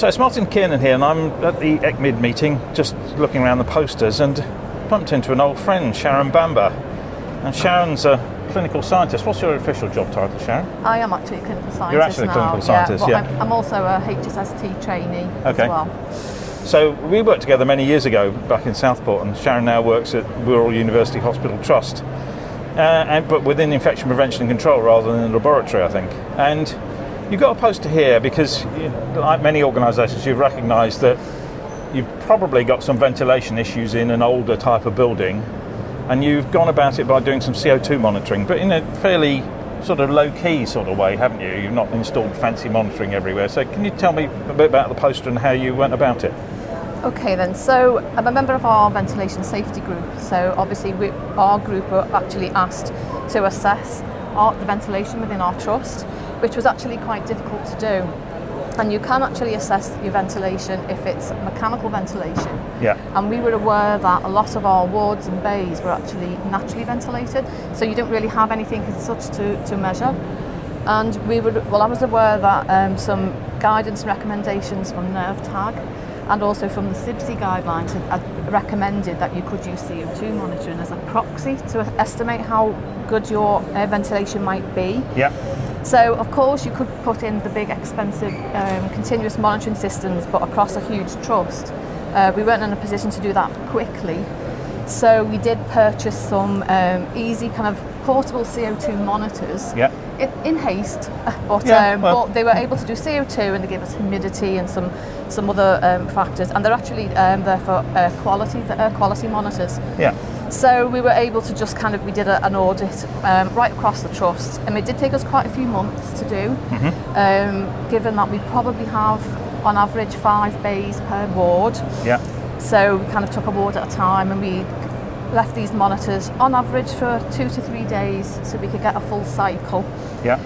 So it's Martin Kiernan here, and I'm at the ECCMID meeting, just looking around the posters, and bumped into an old friend, Sharon Bamber. And Sharon's a clinical scientist. What's your official job title, Sharon? I am actually a clinical scientist You're actually a now. clinical scientist, yeah. yeah. I'm, I'm also a HSST trainee as Okay. well. So we worked together many years ago back in Southport, and Sharon now works at Wirral University Hospital Trust, uh, and, but within infection prevention and control rather than in the laboratory, I think. And you've got a poster here because, like many organisations, you've recognised that you've probably got some ventilation issues in an older type of building, and you've gone about it by doing some CO2 monitoring, but in a fairly sort of low key sort of way, haven't you? You've not installed fancy monitoring everywhere. So can you tell me a bit about the poster and how you went about it? Okay then, so I'm a member of our ventilation safety group. So obviously we, our group were actually asked to assess our, the ventilation within our trust, which was actually quite difficult to do. And you can actually assess your ventilation if it's mechanical ventilation. Yeah. And we were aware that a lot of our wards and bays were actually naturally ventilated, so you don't really have anything as such to, to measure. And we were, well, I was aware that um, some guidance and recommendations from NERVTAG and also from the CIBSE guidelines had, had recommended that you could use CO2 monitoring as a proxy to estimate how good your uh, ventilation might be. Yeah. So, of course, you could put in the big, expensive, um, continuous monitoring systems, but across a huge trust. Uh, we weren't in a position to do that quickly. So, we did purchase some um, easy, kind of portable CO2 monitors Yeah. in, in haste, but, Yeah, um, well- but they were able to do CO2 and they gave us humidity and some, some other um, factors. And they're actually um, there for air quality, the air quality monitors. Yeah. So we were able to just kind of, we did a, an audit um, right across the trust, and it did take us quite a few months to do, um, given that we probably have on average five bays per ward. Yeah. So we kind of took a ward at a time and we left these monitors on average for two to three days so we could get a full cycle. Yeah.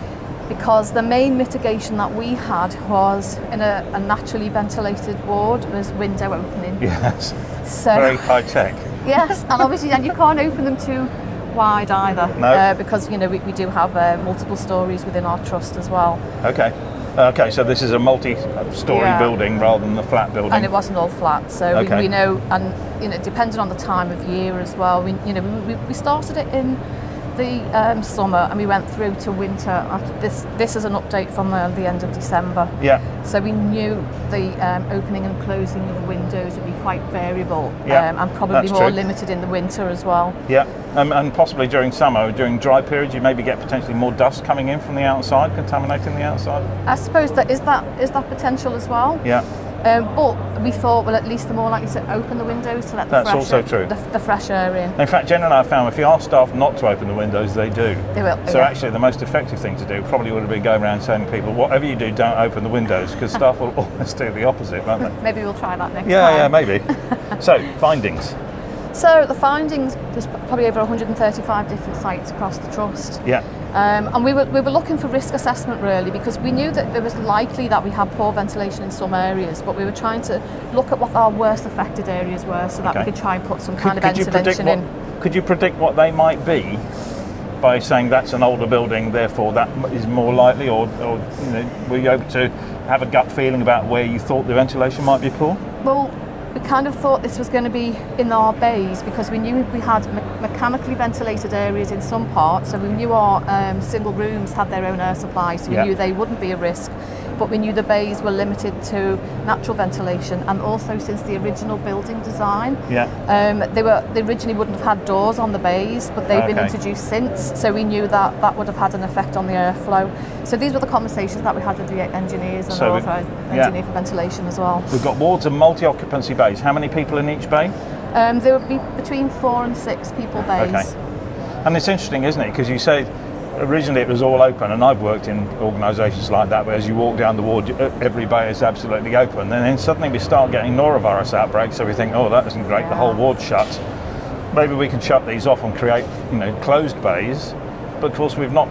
Because the main mitigation that we had was in a, a naturally ventilated ward was window opening. Yes. So Very high tech. Yes, and obviously then you can't open them too wide either. No. Uh, because you know we, we do have uh, multiple stories within our trust as well, Okay. Okay, so this is a multi-story Yeah. building rather than a flat building. and it wasn't all flat. So Okay. we, we know, and you know, depending on the time of year as well. We you know we, we started it in the um, summer and we went through to winter. After this this is an update from uh, the end of December. yeah. So we knew the um, opening and closing of the windows would be quite variable Yeah, um, and probably that's more true. limited in the winter as well. Yeah. Um, and possibly during summer, during dry periods, you maybe get potentially more dust coming in from the outside, contaminating the outside. I suppose that is that is that potential as well. Yeah. Um, but we thought, well, at least the more likely to open the windows to let the That's fresh also air, true. The, the fresh air in. In fact, generally, I've found if you ask staff not to open the windows, they do. They will. So yeah. actually, the most effective thing to do probably would have been going around saying to people, whatever you do, don't open the windows, because staff will always do the opposite, won't they? maybe we'll try that next Yeah, time. Yeah, yeah, maybe. so, findings. So the findings, there's probably over 135 different sites across the trust. Yeah. Um, and we were, we were looking for risk assessment really because we knew that it was likely that we had poor ventilation in some areas, but we were trying to look at what our worst affected areas were so that Okay. we could try and put some Could, kind of could you predict intervention what? in. Could you predict what they might be by saying that's an older building, therefore that is more likely, or, or you know, were you able to have a gut feeling about where you thought the ventilation might be poor? Well, we kind of thought this was going to be in our bays because we knew we had me- mechanically ventilated areas in some parts, so we knew our um, single rooms had their own air supply, so we Yeah. knew they wouldn't be a risk. But we knew the bays were limited to natural ventilation, and also since the original building design, Yeah. um, they were they originally wouldn't have had doors on the bays, but they've been introduced since. So we knew that that would have had an effect on the airflow. So these were the conversations that we had with the engineers and So we- our yeah. for ventilation as well. We've got wards and multi-occupancy bays. How many people in each bay? Um, there would be between four and six people bays. Okay. And it's interesting, isn't it? Because you say originally it was all open, and I've worked in organisations like that where as you walk down the ward, uh, every bay is absolutely open. And then suddenly we start getting norovirus outbreaks, so we think, oh, that isn't great, the whole ward shut. Maybe we can shut these off and create, you know, closed bays. But of course, we've not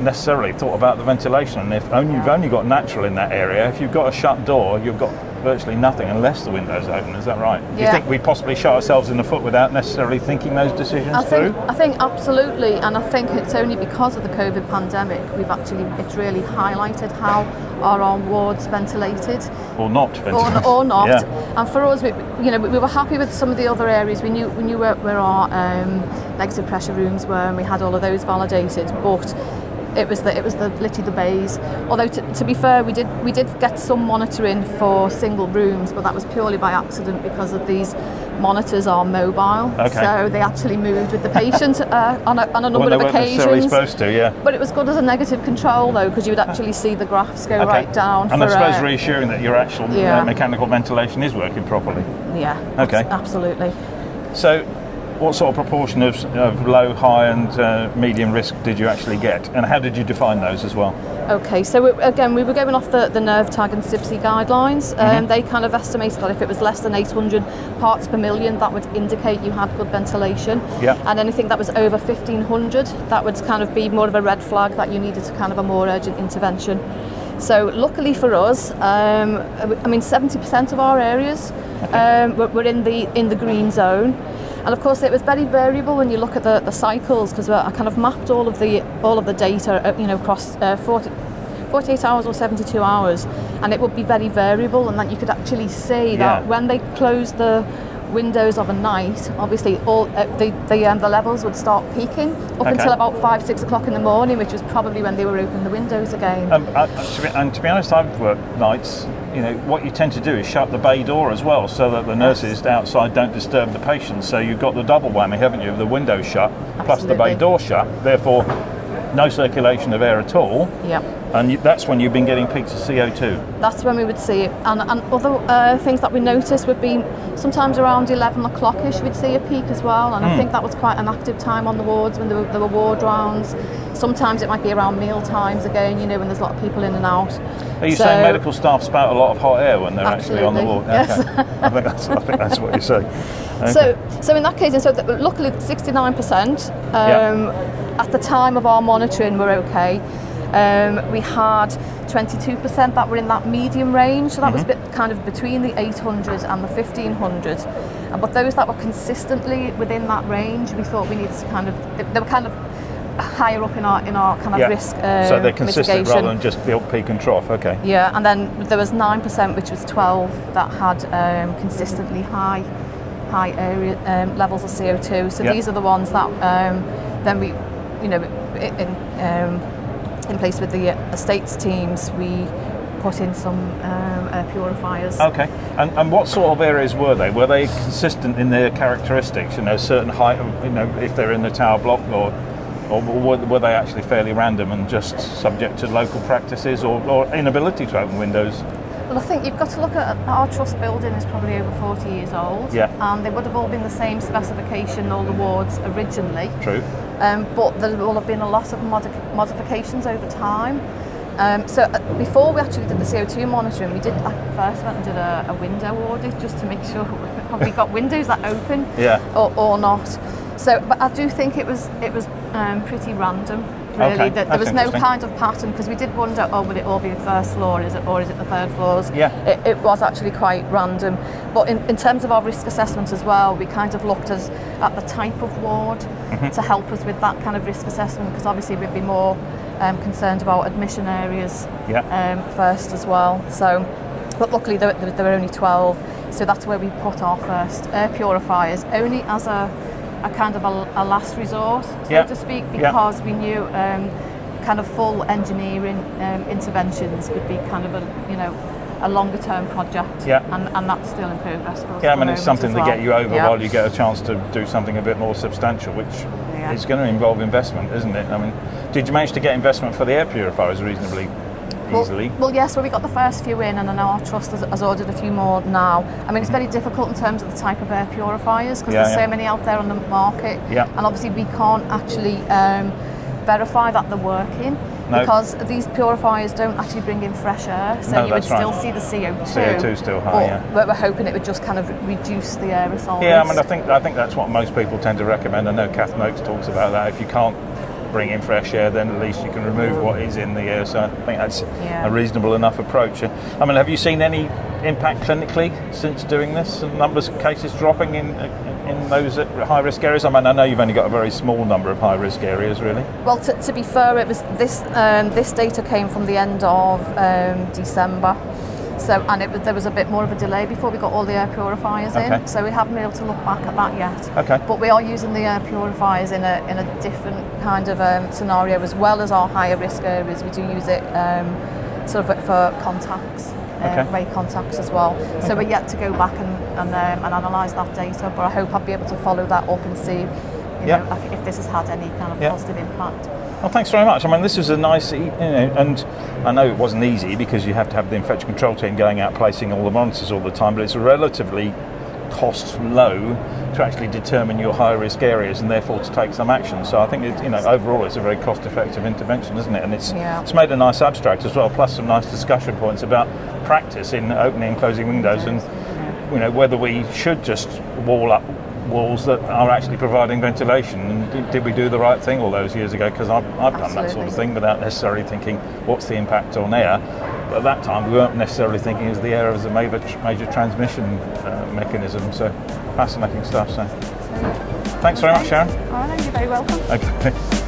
necessarily thought about the ventilation. And if only you've only got natural in that area, if you've got a shut door, you've got virtually nothing unless the window's open. Is that right? Do you think we possibly shot ourselves in the foot without necessarily thinking those decisions I through? think, I think absolutely, and I think it's only because of the COVID pandemic we've actually it's really highlighted how are our wards ventilated Or not? or, ventilated? or not. Yeah. And for us, we, you know, we were happy with some of the other areas. We knew we knew where, where our um, negative pressure rooms were, and we had all of those validated. But it was the it was the literally the bays. Although to, to be fair, we did we did get some monitoring for single rooms, but that was purely by accident because of these monitors are mobile. Okay. So they actually moved with the patient uh, on, a, on a number when they of weren't supposed to, yeah. But it was good as a negative control though, because you would actually see the graphs go Okay. right down. And for, I suppose uh, reassuring that your actual Yeah. uh, mechanical ventilation is working properly. yeah. Okay. Absolutely. So, what sort of proportion of, of low, high, and uh, medium risk did you actually get, and how did you define those as well? Okay, so again, we were going off the, the NERVTAG and CIBSE guidelines. Mm-hmm. Um, they kind of estimated that if it was less than 800 parts per million, that would indicate you had good ventilation. Yeah. And anything that was over 1500, that would kind of be more of a red flag that you needed to kind of a more urgent intervention. So luckily for us, um, I mean, 70% of our areas um, were, were in the in the green zone. And of course, it was very variable when you look at the, the cycles because I kind of mapped all of the all of the data, uh, you know, across uh, 40, 48 hours or 72 hours, and it would be very variable, and that you could actually see that Yeah. when they closed the windows of a night, obviously all uh, the the, um, the levels would start peaking up Okay. until about five six o'clock in the morning, which was probably when they were opening the windows again. Um, to be, and to be honest, I've worked nights. You know, what you tend to do is shut the bay door as well, so that the nurses outside don't disturb the patients. So you've got the double whammy, haven't you? The window shut plus the bay door shut. Therefore, no circulation of air at all. Yep. And that's when you've been getting peaks of CO2. That's when we would see it. And, and other uh, things that we noticed would be sometimes around 11 o'clock-ish we'd see a peak as well. And I think that was quite an active time on the wards when there were, there were ward rounds. Sometimes it might be around meal times again, you know, when there's a lot of people in and out. Are you So- saying medical staff spout a lot of hot air when they're actually on the ward? Okay. I think that's I think that's what you're saying. Okay. So, so in that case, and so luckily, 69% um, Yeah. at the time of our monitoring were okay. Um, we had 22% that were in that medium range, so that was Mm-hmm. bit, kind of between the 800 and the 1500. Uh, But those that were consistently within that range, we thought we needed to kind of they, were kind of higher up in our in our kind of yeah. risk. Um, so they're consistent mitigation. rather than just built peak and trough. Okay. Yeah, and then there was nine percent, which was twelve that had um, consistently high, high area um, levels of CO two. So Yeah. these are the ones that um, then we, you know, in um, in place with the estates teams, we put in some um, air purifiers. Okay. And, and what sort of areas were they? Were they consistent in their characteristics? You know, certain height, of, you know, if they're in the tower block, or or were, were they actually fairly random and just subject to local practices or, or inability to open windows? Well, I think you've got to look at our trust building is probably over 40 years old. Yeah. And they would have all been the same specification, all the wards originally. True. Um, but there will have been a lot of modi- modifications over time. Um, so uh, before we actually did the CO2 monitoring, we did I first went and did a, a window audit just to make sure have we got windows that open Yeah. or, or not. So, but I do think it was it was um, pretty random. Really, Okay, that there that's was no kind of pattern because we did wonder, oh, would it all be the first floor, is it, or is it the third floors? Yeah. it, it was actually quite random. But in, in terms of our risk assessment as well, we kind of looked as, at the type of ward Mm-hmm. to help us with that kind of risk assessment because obviously we'd be more um, concerned about admission areas Yeah. um, first as well. So, but luckily there, there, there were only 12, so that's where we put our first air purifiers, only as a, a kind of a, a last resort, so Yeah. to speak, Yeah. because we knew um, kind of full engineering um, interventions would be kind of a, you know, a longer term project, Yeah. and, and that's still in progress for us. Yeah, I mean, it's something to well. get you over Yeah. while you get a chance to do something a bit more substantial, which Yeah. is going to involve investment, isn't it? I mean, did you manage to get investment for the air purifiers reasonably easily? Well, yes, well, we got the first few in, and I know our trust has, has ordered a few more now. I mean, it's very difficult in terms of the type of air purifiers because Yeah, there's yeah. so many out there on the market, Yeah. and obviously we can't actually um, verify that they're working. No. Because these purifiers don't actually bring in fresh air, so No, you would that's right. still see the CO2. CO2 still high, but yeah. But we're hoping it would just kind of reduce the aerosol. Yeah, I mean, I think I think that's what most people tend to recommend. I know Cath Noakes talks about that. If you can't bring in fresh air, then at least you can remove what is in the air. So I think that's Yeah. a reasonable enough approach. I mean, have you seen any impact clinically since doing this? Numbers of cases dropping in in those high risk areas? I mean, I know you've only got a very small number of high risk areas, really. Well, to, to be fair, it was this um, this data came from the end of um, December. So, and it there was a bit more of a delay before we got all the air purifiers Okay. in. So we haven't been able to look back at that yet. Okay. But we are using the air purifiers in a in a different kind of um, scenario as well as our higher risk areas. We do use it um, sort of for contacts. Uh, Okay. ray contacts as well. So we're yet to go back and and, um, and analyse that data, but I hope I'll be able to follow that up and see, you Yeah. know, if, if this has had any kind of Yeah. positive impact. Well, thanks very much. I mean, this is a nice, you know, and I know it wasn't easy because you have to have the infection control team going out placing all the monitors all the time, but it's relatively cost low to actually determine your high risk areas and therefore to take some action. So I think, it, you know, overall it's a very cost effective intervention, isn't it? And it's, Yeah. it's made a nice abstract as well, plus some nice discussion points about practice in opening and closing windows and, you know, whether we should just wall up walls that are actually providing ventilation. And did, did we do the right thing all those years ago? Because I've, I've done that sort of thing without necessarily thinking what's the impact on air. But at that time, we weren't necessarily thinking as the air as a major, major transmission uh, mechanism. So fascinating stuff. So thanks very much, Sharon. All right, you're very welcome. Okay.